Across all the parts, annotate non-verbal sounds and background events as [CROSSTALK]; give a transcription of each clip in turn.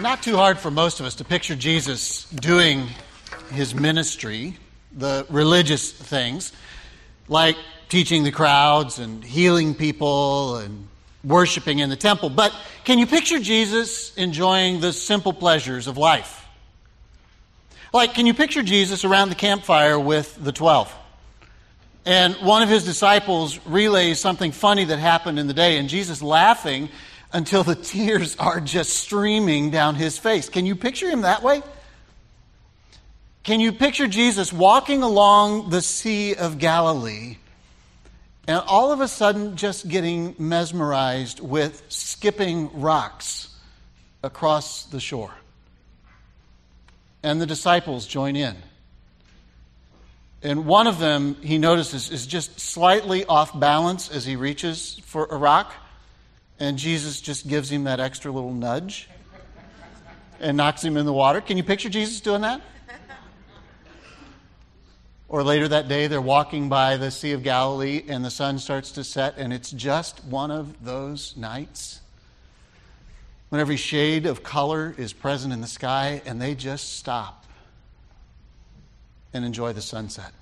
not too hard for most of us to picture Jesus doing his ministry, the religious things, like teaching the crowds and healing people and worshiping in the temple. But can you picture Jesus enjoying the simple pleasures of life? Like, can you picture Jesus around the campfire with the twelve? And one of his disciples relays something funny that happened in the day, and Jesus laughing until the tears are just streaming down his face. Can you picture him that way? Can you picture Jesus walking along the Sea of Galilee and all of a sudden just getting mesmerized with skipping rocks across the shore? And the disciples join in. And one of them, he notices, is just slightly off balance as he reaches for a rock. And Jesus just gives him that extra little nudge and knocks him in the water. Can you picture Jesus doing that? Or later that day, they're walking by the Sea of Galilee and the sun starts to set, and it's just one of those nights when every shade of color is present in the sky and they just stop and enjoy the sunset.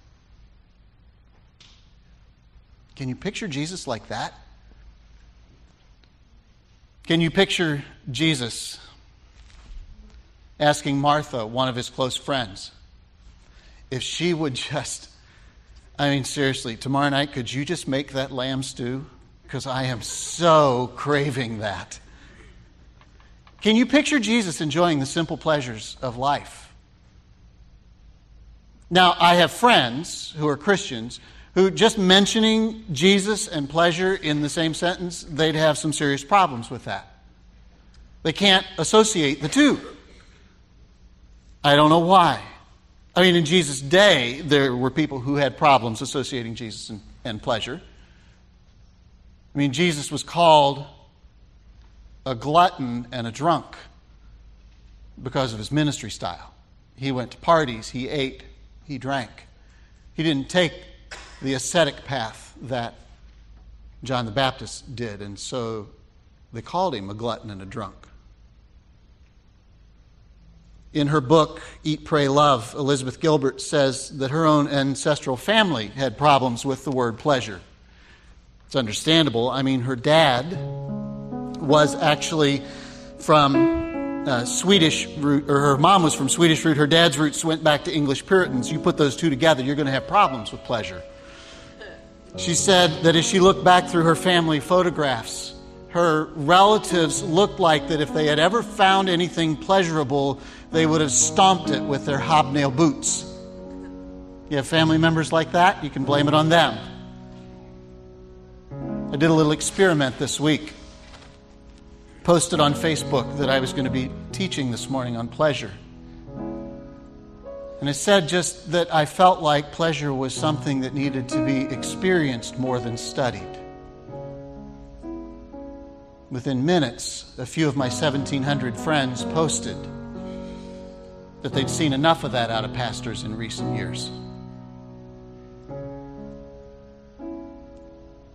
Can you picture Jesus like that? Can you picture Jesus asking Martha, one of his close friends, if she would just, I mean, seriously, tomorrow night, could you just make that lamb stew? Because I am so craving that. Can you picture Jesus enjoying the simple pleasures of life? Now, I have friends who are Christians who just mentioning Jesus and pleasure in the same sentence, they'd have some serious problems with that. They can't associate the two. I don't know why. I mean, in Jesus' day, there were people who had problems associating Jesus and, and pleasure. I mean, Jesus was called a glutton and a drunk because of his ministry style. He went to parties, he ate, he drank. He didn't take the ascetic path that John the Baptist did, and so they called him a glutton and a drunk. In her book, Eat, Pray, Love, Elizabeth Gilbert says that her own ancestral family had problems with the word pleasure. It's understandable. I mean, her dad was actually from uh, Swedish root, or her mom was from Swedish root. Her dad's roots went back to English Puritans. You put those two together, you're going to have problems with pleasure. She said that as she looked back through her family photographs, her relatives looked like that if they had ever found anything pleasurable, they would have stomped it with their hobnail boots. You have family members like that, you can blame it on them. I did a little experiment this week. Posted on Facebook that I was going to be teaching this morning on pleasure. And it said just that I felt like pleasure was something that needed to be experienced more than studied. Within minutes, a few of my 1,700 friends posted that they'd seen enough of that out of pastors in recent years.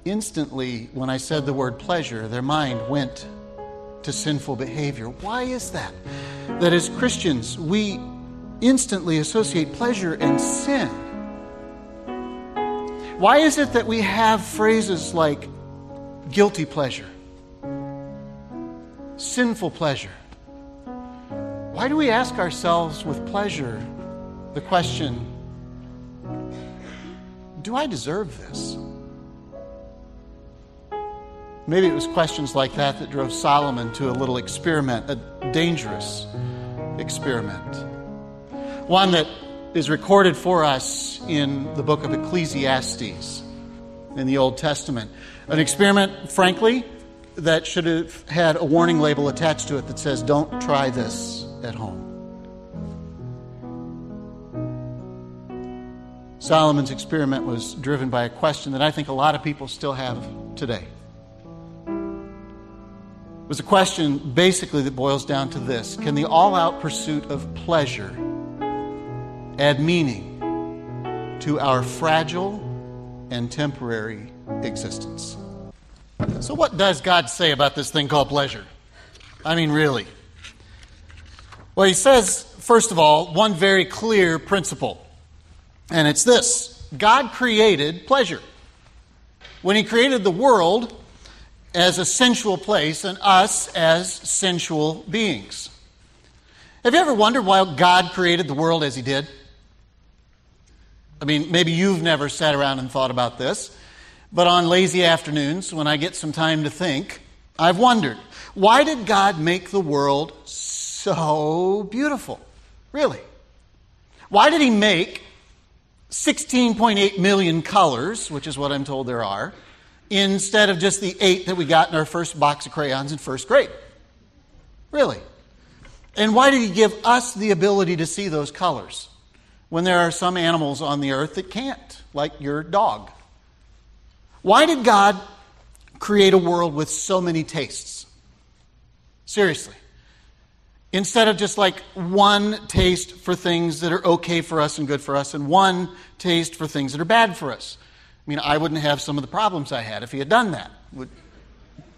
Instantly, when I said the word pleasure, their mind went to sinful behavior. Why is that? That as Christians, we instantly associate pleasure and sin. Why is it that we have phrases like guilty pleasure, sinful pleasure? Why do we ask ourselves with pleasure the question, do I deserve this? Maybe it was questions like that that drove Solomon to a little experiment, a dangerous experiment one that is recorded for us in the book of Ecclesiastes in the Old Testament. An experiment, frankly, that should have had a warning label attached to it that says, Don't try this at home. Solomon's experiment was driven by a question that I think a lot of people still have today. It was a question basically that boils down to this Can the all out pursuit of pleasure add meaning to our fragile and temporary existence. So, what does God say about this thing called pleasure? I mean, really. Well, he says, first of all, one very clear principle, and it's this God created pleasure. When he created the world as a sensual place and us as sensual beings. Have you ever wondered why God created the world as he did? I mean, maybe you've never sat around and thought about this, but on lazy afternoons, when I get some time to think, I've wondered why did God make the world so beautiful? Really? Why did he make 16.8 million colors, which is what I'm told there are, instead of just the eight that we got in our first box of crayons in first grade? Really? And why did he give us the ability to see those colors when there are some animals on the earth that can't, like your dog? Why did God create a world with so many tastes? Seriously. Instead of just like one taste for things that are okay for us and good for us, and one taste for things that are bad for us. I mean, I wouldn't have some of the problems I had if he had done that. Would,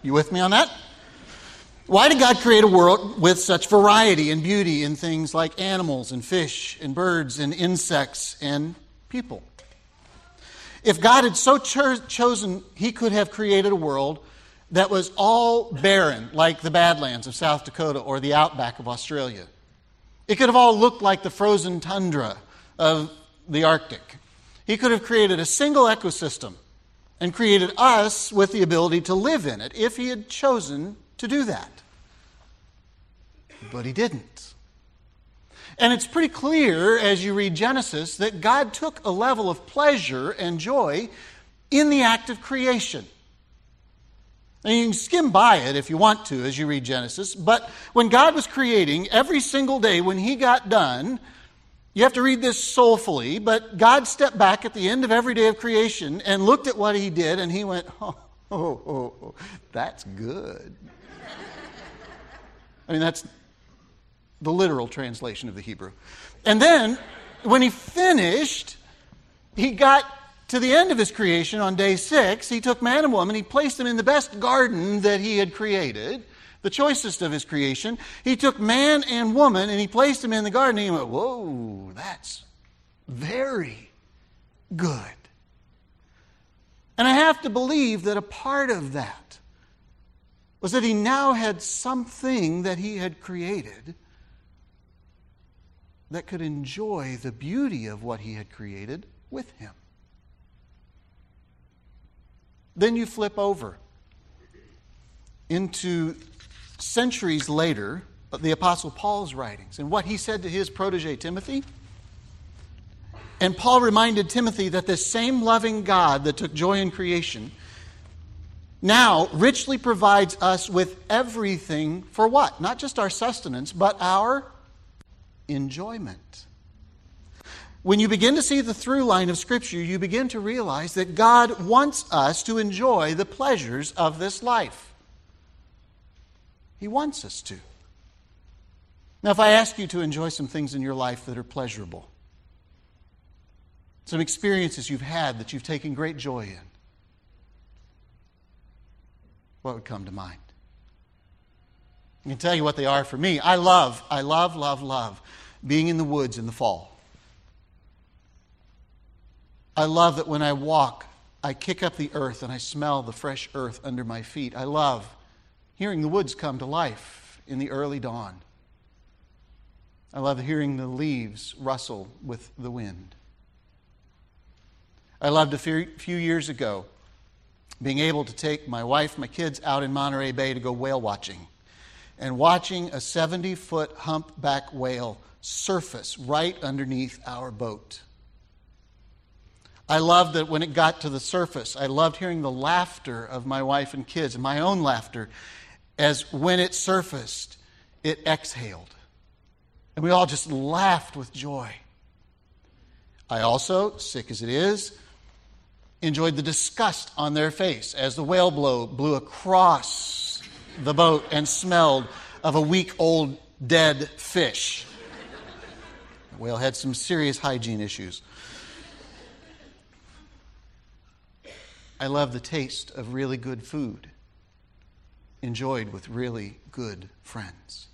you with me on that? Why did God create a world with such variety and beauty in things like animals and fish and birds and insects and people? If God had so cho- chosen, he could have created a world that was all barren, like the Badlands of South Dakota or the outback of Australia. It could have all looked like the frozen tundra of the Arctic. He could have created a single ecosystem and created us with the ability to live in it if he had chosen to do that. But he didn't. And it's pretty clear as you read Genesis that God took a level of pleasure and joy in the act of creation. And you can skim by it if you want to as you read Genesis. But when God was creating, every single day when He got done, you have to read this soulfully, but God stepped back at the end of every day of creation and looked at what He did, and He went, Oh, oh, oh, oh that's good. I mean, that's the literal translation of the Hebrew. And then, when He finished, He got to the end of his creation on day six, he took man and woman, he placed them in the best garden that he had created, the choicest of his creation. He took man and woman and he placed them in the garden. And he went, Whoa, that's very good. And I have to believe that a part of that was that he now had something that he had created that could enjoy the beauty of what he had created with him. Then you flip over into centuries later, the Apostle Paul's writings and what he said to his protege Timothy. And Paul reminded Timothy that this same loving God that took joy in creation now richly provides us with everything for what? Not just our sustenance, but our enjoyment. When you begin to see the through line of Scripture, you begin to realize that God wants us to enjoy the pleasures of this life. He wants us to. Now, if I ask you to enjoy some things in your life that are pleasurable, some experiences you've had that you've taken great joy in, what would come to mind? I can tell you what they are for me. I love, I love, love, love being in the woods in the fall. I love that when I walk, I kick up the earth and I smell the fresh earth under my feet. I love hearing the woods come to life in the early dawn. I love hearing the leaves rustle with the wind. I loved a few years ago being able to take my wife, my kids out in Monterey Bay to go whale watching and watching a 70 foot humpback whale surface right underneath our boat. I loved that when it got to the surface, I loved hearing the laughter of my wife and kids, and my own laughter, as when it surfaced, it exhaled. And we all just laughed with joy. I also, sick as it is, enjoyed the disgust on their face as the whale blow blew across the boat and smelled of a week old dead fish. Whale had some serious hygiene issues. I love the taste of really good food enjoyed with really good friends.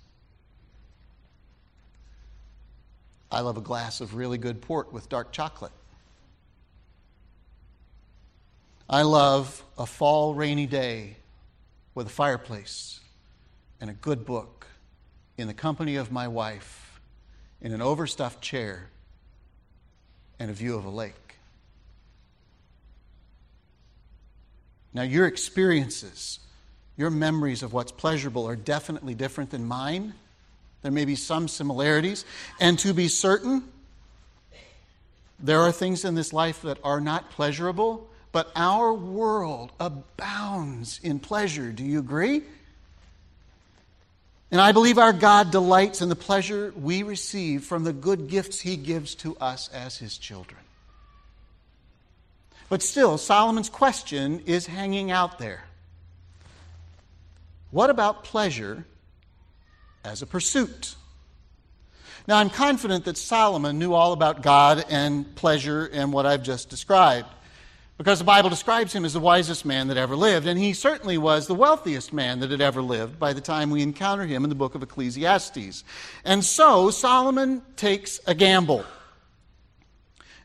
I love a glass of really good port with dark chocolate. I love a fall rainy day with a fireplace and a good book in the company of my wife in an overstuffed chair and a view of a lake. Now, your experiences, your memories of what's pleasurable are definitely different than mine. There may be some similarities. And to be certain, there are things in this life that are not pleasurable, but our world abounds in pleasure. Do you agree? And I believe our God delights in the pleasure we receive from the good gifts he gives to us as his children. But still, Solomon's question is hanging out there. What about pleasure as a pursuit? Now, I'm confident that Solomon knew all about God and pleasure and what I've just described because the Bible describes him as the wisest man that ever lived, and he certainly was the wealthiest man that had ever lived by the time we encounter him in the book of Ecclesiastes. And so Solomon takes a gamble.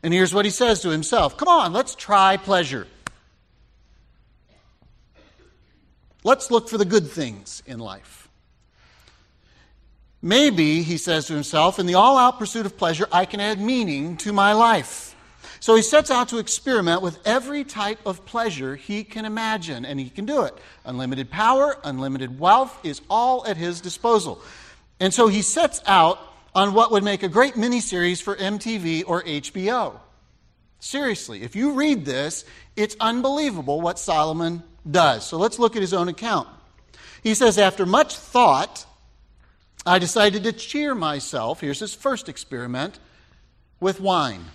And here's what he says to himself Come on, let's try pleasure. Let's look for the good things in life. Maybe, he says to himself, in the all out pursuit of pleasure, I can add meaning to my life. So he sets out to experiment with every type of pleasure he can imagine, and he can do it. Unlimited power, unlimited wealth is all at his disposal. And so he sets out on what would make a great miniseries for MTV or HBO. Seriously, if you read this, it's unbelievable what Solomon does. So let's look at his own account. He says, After much thought, I decided to cheer myself, here's his first experiment, with wine.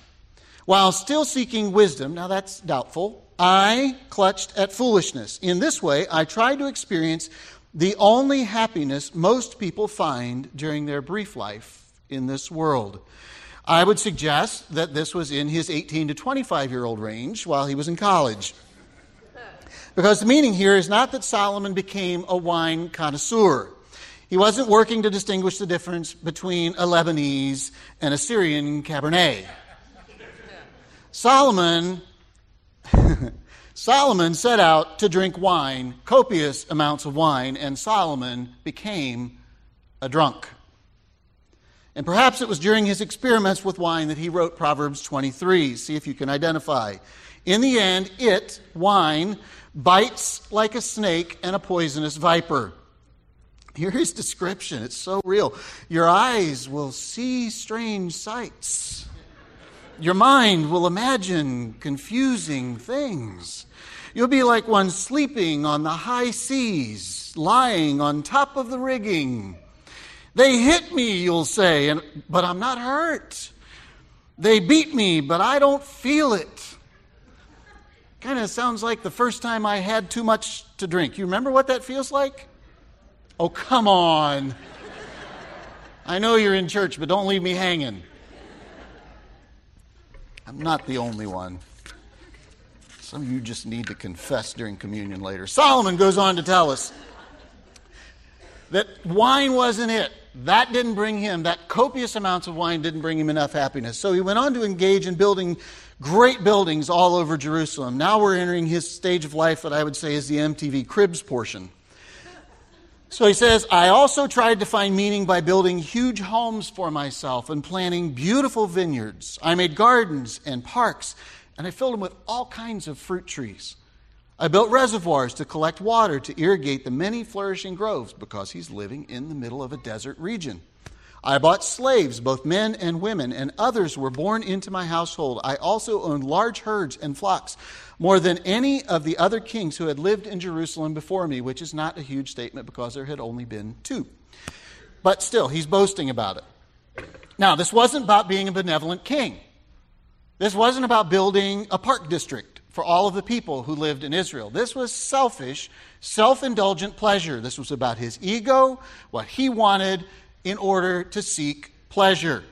While still seeking wisdom, now that's doubtful, I clutched at foolishness. In this way, I tried to experience the only happiness most people find during their brief life in this world. I would suggest that this was in his 18 to 25 year old range while he was in college. Because the meaning here is not that Solomon became a wine connoisseur. He wasn't working to distinguish the difference between a Lebanese and a Syrian Cabernet. Solomon [LAUGHS] Solomon set out to drink wine, copious amounts of wine, and Solomon became a drunk. And perhaps it was during his experiments with wine that he wrote Proverbs 23. See if you can identify. In the end, it, wine, bites like a snake and a poisonous viper. Here's his description. It's so real. Your eyes will see strange sights. Your mind will imagine confusing things. You'll be like one sleeping on the high seas, lying on top of the rigging. They hit me, you'll say, and, but I'm not hurt. They beat me, but I don't feel it. Kind of sounds like the first time I had too much to drink. You remember what that feels like? Oh, come on. I know you're in church, but don't leave me hanging. I'm not the only one. Some of you just need to confess during communion later. Solomon goes on to tell us that wine wasn't it. That didn't bring him, that copious amounts of wine didn't bring him enough happiness. So he went on to engage in building great buildings all over Jerusalem. Now we're entering his stage of life that I would say is the MTV Cribs portion. So he says, I also tried to find meaning by building huge homes for myself and planting beautiful vineyards. I made gardens and parks, and I filled them with all kinds of fruit trees. I built reservoirs to collect water to irrigate the many flourishing groves because he's living in the middle of a desert region. I bought slaves, both men and women, and others were born into my household. I also owned large herds and flocks, more than any of the other kings who had lived in Jerusalem before me, which is not a huge statement because there had only been two. But still, he's boasting about it. Now, this wasn't about being a benevolent king. This wasn't about building a park district for all of the people who lived in Israel. This was selfish, self indulgent pleasure. This was about his ego, what he wanted, in order to seek pleasure.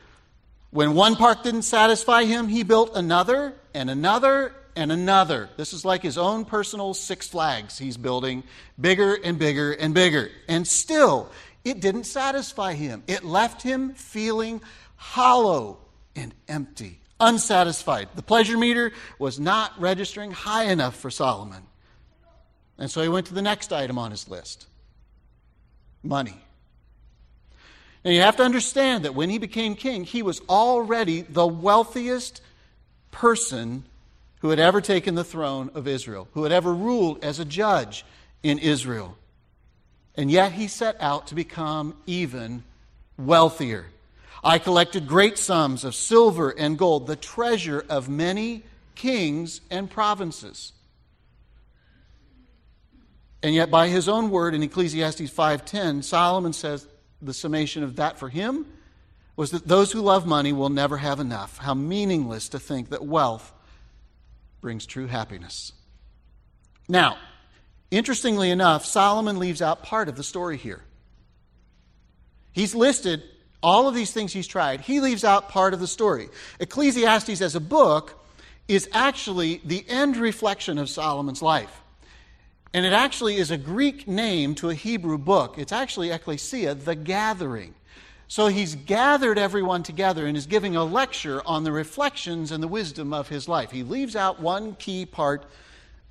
When one park didn't satisfy him, he built another and another and another. This is like his own personal Six Flags he's building, bigger and bigger and bigger. And still, it didn't satisfy him. It left him feeling hollow and empty, unsatisfied. The pleasure meter was not registering high enough for Solomon. And so he went to the next item on his list money. Now you have to understand that when he became king, he was already the wealthiest person who had ever taken the throne of Israel, who had ever ruled as a judge in Israel. And yet he set out to become even wealthier. I collected great sums of silver and gold, the treasure of many kings and provinces. And yet by his own word in Ecclesiastes 5:10, Solomon says the summation of that for him was that those who love money will never have enough. How meaningless to think that wealth brings true happiness. Now, interestingly enough, Solomon leaves out part of the story here. He's listed all of these things he's tried. He leaves out part of the story. Ecclesiastes as a book is actually the end reflection of Solomon's life. And it actually is a Greek name to a Hebrew book. It's actually ecclesia, the gathering. So he's gathered everyone together and is giving a lecture on the reflections and the wisdom of his life. He leaves out one key part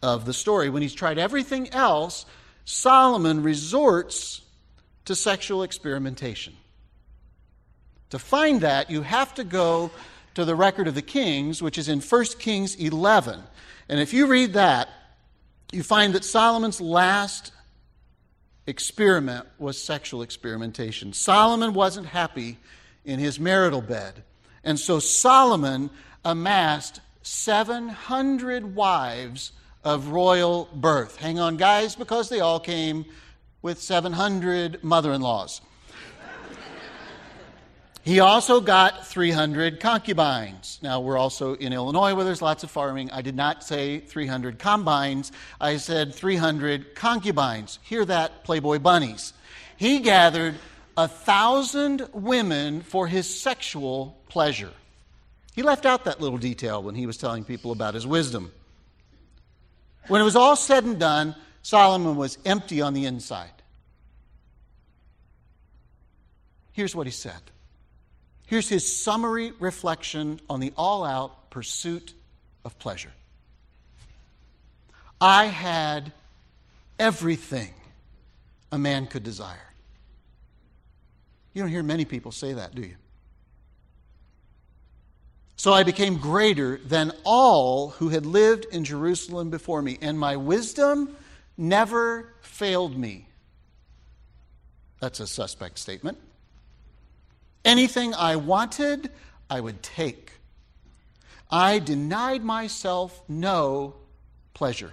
of the story. When he's tried everything else, Solomon resorts to sexual experimentation. To find that, you have to go to the record of the kings, which is in 1 Kings 11. And if you read that, you find that Solomon's last experiment was sexual experimentation. Solomon wasn't happy in his marital bed. And so Solomon amassed 700 wives of royal birth. Hang on, guys, because they all came with 700 mother in laws. He also got 300 concubines. Now, we're also in Illinois where there's lots of farming. I did not say 300 combines, I said 300 concubines. Hear that, Playboy bunnies. He gathered a thousand women for his sexual pleasure. He left out that little detail when he was telling people about his wisdom. When it was all said and done, Solomon was empty on the inside. Here's what he said Here's his summary reflection on the all out pursuit of pleasure. I had everything a man could desire. You don't hear many people say that, do you? So I became greater than all who had lived in Jerusalem before me, and my wisdom never failed me. That's a suspect statement. Anything I wanted, I would take. I denied myself no pleasure.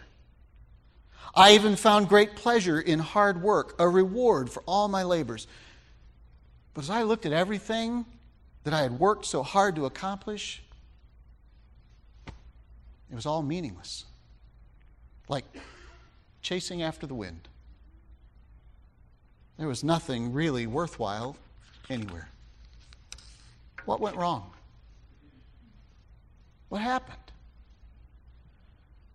I even found great pleasure in hard work, a reward for all my labors. But as I looked at everything that I had worked so hard to accomplish, it was all meaningless. Like chasing after the wind. There was nothing really worthwhile anywhere. What went wrong? What happened?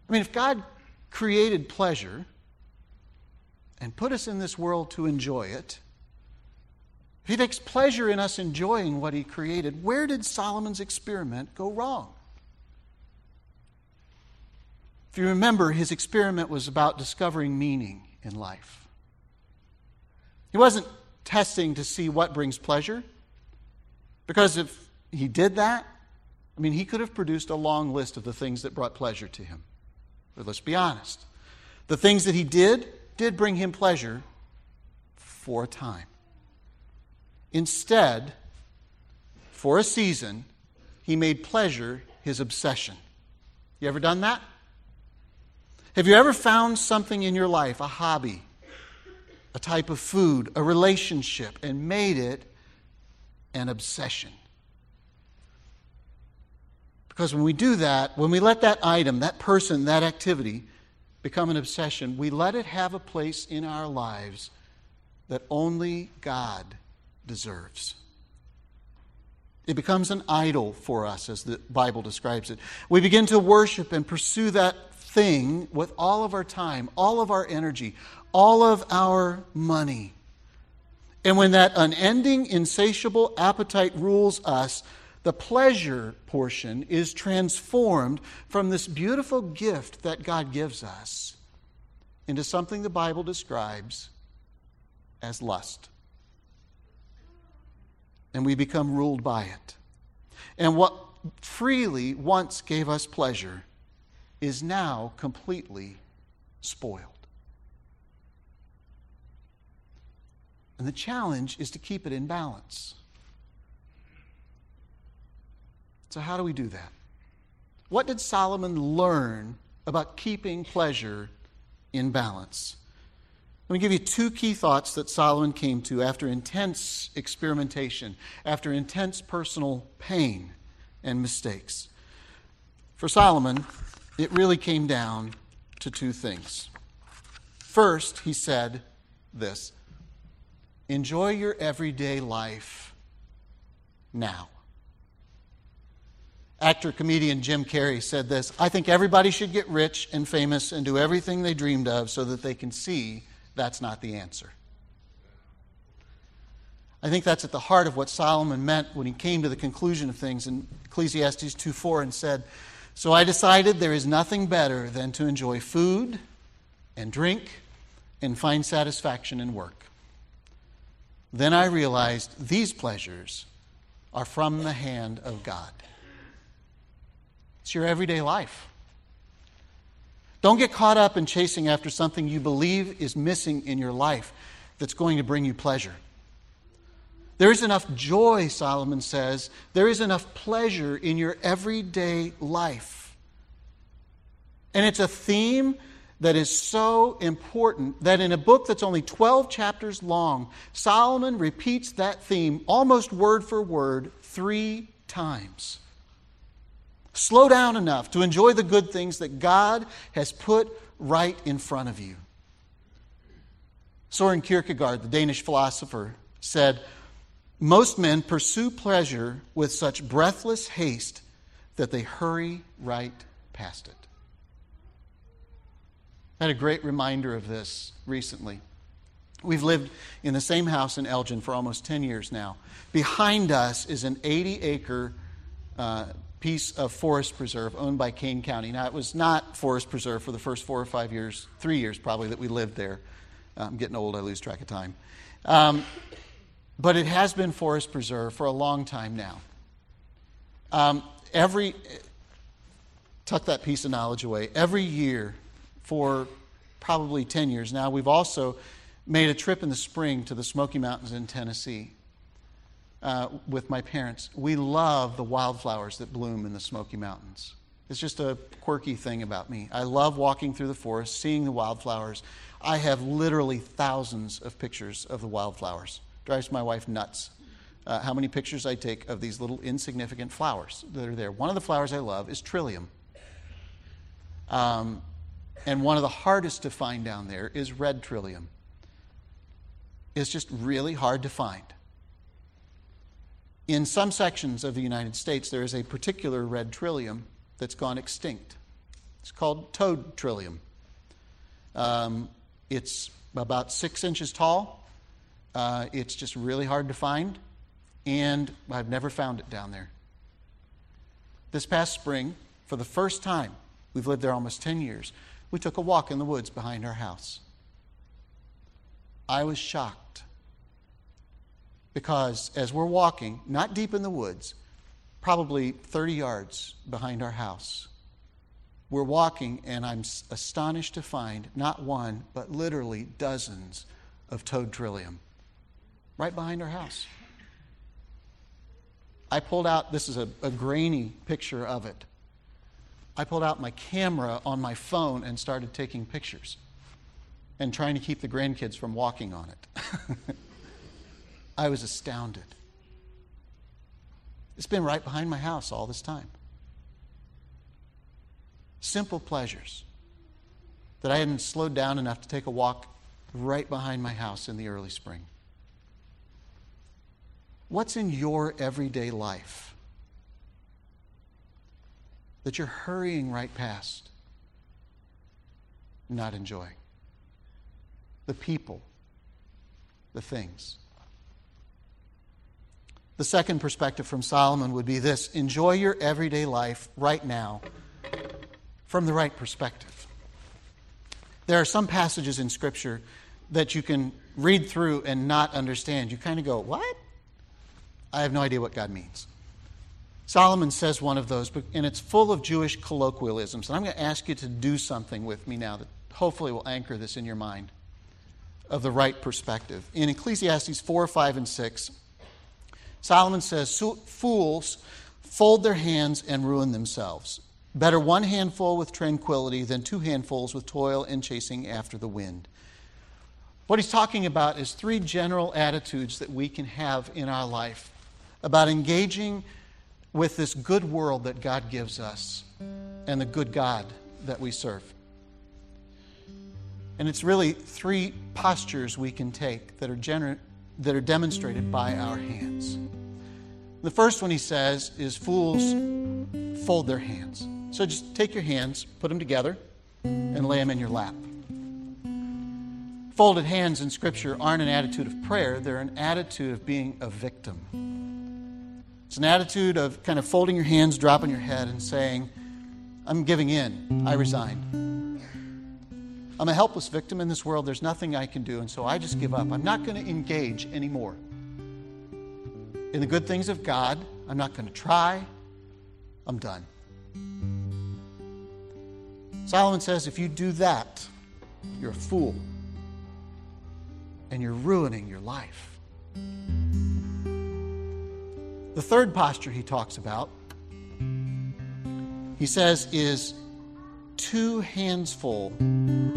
I mean, if God created pleasure and put us in this world to enjoy it, if He takes pleasure in us enjoying what He created, where did Solomon's experiment go wrong? If you remember, his experiment was about discovering meaning in life. He wasn't testing to see what brings pleasure. Because if he did that, I mean, he could have produced a long list of the things that brought pleasure to him. But let's be honest. The things that he did did bring him pleasure for a time. Instead, for a season, he made pleasure his obsession. You ever done that? Have you ever found something in your life, a hobby, a type of food, a relationship, and made it an obsession. Because when we do that, when we let that item, that person, that activity become an obsession, we let it have a place in our lives that only God deserves. It becomes an idol for us, as the Bible describes it. We begin to worship and pursue that thing with all of our time, all of our energy, all of our money. And when that unending, insatiable appetite rules us, the pleasure portion is transformed from this beautiful gift that God gives us into something the Bible describes as lust. And we become ruled by it. And what freely once gave us pleasure is now completely spoiled. And the challenge is to keep it in balance. So, how do we do that? What did Solomon learn about keeping pleasure in balance? Let me give you two key thoughts that Solomon came to after intense experimentation, after intense personal pain and mistakes. For Solomon, it really came down to two things. First, he said this enjoy your everyday life now. Actor comedian Jim Carrey said this I think everybody should get rich and famous and do everything they dreamed of so that they can see that's not the answer. I think that's at the heart of what Solomon meant when he came to the conclusion of things in Ecclesiastes 2 4 and said, So I decided there is nothing better than to enjoy food and drink and find satisfaction in work. Then I realized these pleasures are from the hand of God. It's your everyday life. Don't get caught up in chasing after something you believe is missing in your life that's going to bring you pleasure. There is enough joy, Solomon says. There is enough pleasure in your everyday life. And it's a theme that is so important that in a book that's only 12 chapters long, Solomon repeats that theme almost word for word three times. Slow down enough to enjoy the good things that God has put right in front of you. Soren Kierkegaard, the Danish philosopher, said, Most men pursue pleasure with such breathless haste that they hurry right past it. I had a great reminder of this recently. We've lived in the same house in Elgin for almost 10 years now. Behind us is an 80 acre uh, piece of forest preserve owned by Kane County. Now, it was not forest preserve for the first four or five years, three years probably, that we lived there. I'm getting old, I lose track of time. Um, but it has been forest preserve for a long time now. Um, every, tuck that piece of knowledge away, every year for probably 10 years now, we've also made a trip in the spring to the Smoky Mountains in Tennessee uh, with my parents. We love the wildflowers that bloom in the Smoky Mountains. It's just a quirky thing about me. I love walking through the forest, seeing the wildflowers. I have literally thousands of pictures of the wildflowers. Drives my wife nuts. Uh, how many pictures I take of these little insignificant flowers that are there. One of the flowers I love is trillium. Um, and one of the hardest to find down there is red trillium. It's just really hard to find. In some sections of the United States, there is a particular red trillium that's gone extinct. It's called toad trillium. Um, it's about six inches tall. Uh, it's just really hard to find, and I've never found it down there. This past spring, for the first time, we've lived there almost 10 years, we took a walk in the woods behind our house. I was shocked because as we're walking, not deep in the woods, probably 30 yards behind our house, we're walking, and I'm astonished to find not one, but literally dozens of toad trillium right behind our house. I pulled out, this is a, a grainy picture of it. I pulled out my camera on my phone and started taking pictures and trying to keep the grandkids from walking on it. [LAUGHS] I was astounded. It's been right behind my house all this time. Simple pleasures that I hadn't slowed down enough to take a walk right behind my house in the early spring. What's in your everyday life that you're hurrying right past, not enjoying. The people, the things. The second perspective from Solomon would be this enjoy your everyday life right now from the right perspective. There are some passages in Scripture that you can read through and not understand. You kind of go, What? I have no idea what God means. Solomon says one of those, and it's full of Jewish colloquialisms. And I'm going to ask you to do something with me now that hopefully will anchor this in your mind of the right perspective. In Ecclesiastes 4, 5, and 6, Solomon says, Fools fold their hands and ruin themselves. Better one handful with tranquility than two handfuls with toil and chasing after the wind. What he's talking about is three general attitudes that we can have in our life about engaging with this good world that God gives us and the good God that we serve. And it's really three postures we can take that are, gener- that are demonstrated by our hands. The first one he says is fools fold their hands. So just take your hands, put them together, and lay them in your lap. Folded hands in Scripture aren't an attitude of prayer, they're an attitude of being a victim. It's an attitude of kind of folding your hands, dropping your head, and saying, I'm giving in. I resign. I'm a helpless victim in this world. There's nothing I can do, and so I just give up. I'm not going to engage anymore. In the good things of God, I'm not going to try. I'm done. Solomon says if you do that, you're a fool and you're ruining your life. The third posture he talks about, he says, is two hands full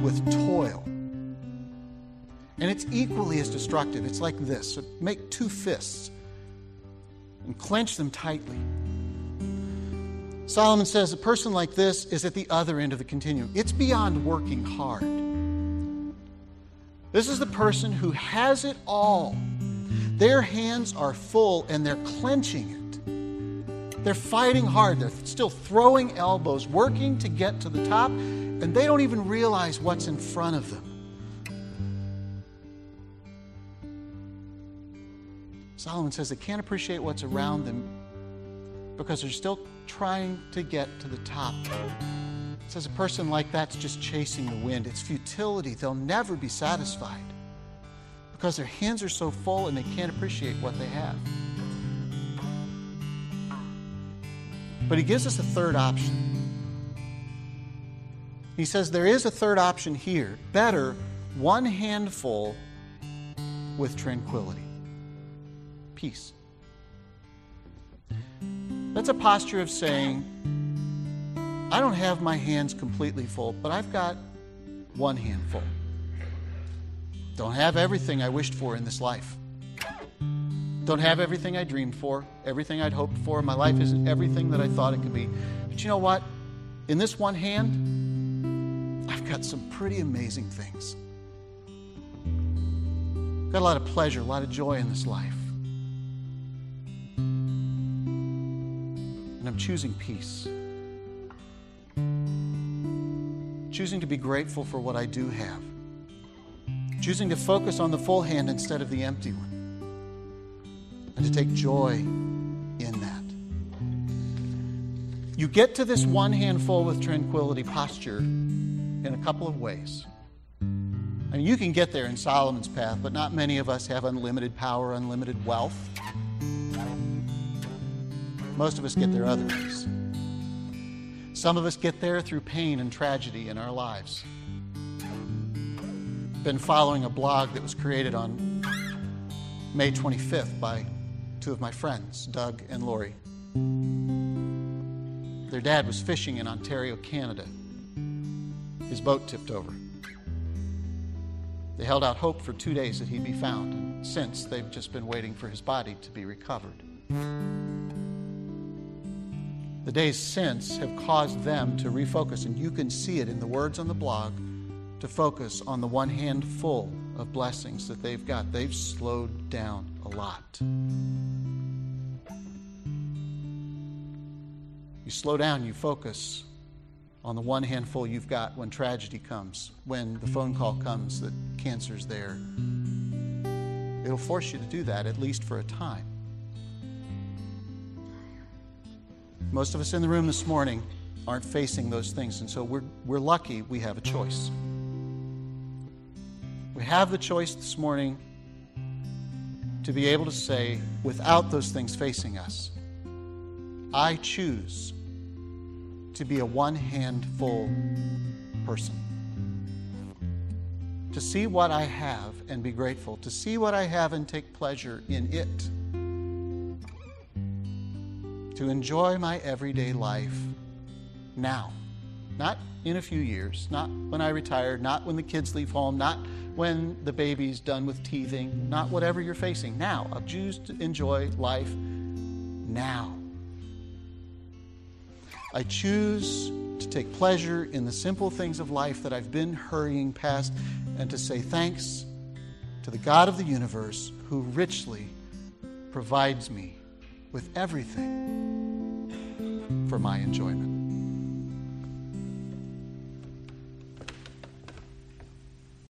with toil. And it's equally as destructive. It's like this so make two fists and clench them tightly. Solomon says a person like this is at the other end of the continuum. It's beyond working hard. This is the person who has it all their hands are full and they're clenching it. They're fighting hard. They're still throwing elbows, working to get to the top, and they don't even realize what's in front of them. Solomon says they can't appreciate what's around them because they're still trying to get to the top. says a person like that's just chasing the wind. It's futility. They'll never be satisfied because their hands are so full and they can't appreciate what they have. But he gives us a third option. He says there is a third option here. Better one handful with tranquility, peace. That's a posture of saying, I don't have my hands completely full, but I've got one handful. Don't have everything I wished for in this life. Don't have everything I dreamed for, everything I'd hoped for. My life isn't everything that I thought it could be. But you know what? In this one hand, I've got some pretty amazing things. Got a lot of pleasure, a lot of joy in this life. And I'm choosing peace. Choosing to be grateful for what I do have choosing to focus on the full hand instead of the empty one, and to take joy in that. You get to this one handful with tranquility posture in a couple of ways. I mean, you can get there in Solomon's path, but not many of us have unlimited power, unlimited wealth. Most of us get there other ways. Some of us get there through pain and tragedy in our lives been following a blog that was created on May 25th by two of my friends, Doug and Lori. Their dad was fishing in Ontario, Canada. His boat tipped over. They held out hope for two days that he'd be found, and since they've just been waiting for his body to be recovered. The days since have caused them to refocus, and you can see it in the words on the blog to focus on the one handful of blessings that they've got. They've slowed down a lot. You slow down, you focus on the one handful you've got when tragedy comes, when the phone call comes that cancer's there. It'll force you to do that, at least for a time. Most of us in the room this morning aren't facing those things, and so we're, we're lucky we have a choice. We have the choice this morning to be able to say, without those things facing us, I choose to be a one handful person. To see what I have and be grateful, to see what I have and take pleasure in it. To enjoy my everyday life now, not in a few years, not when I retire, not when the kids leave home, not when the baby's done with teething, not whatever you're facing. Now, I'll choose to enjoy life now. I choose to take pleasure in the simple things of life that I've been hurrying past and to say thanks to the God of the universe who richly provides me with everything for my enjoyment.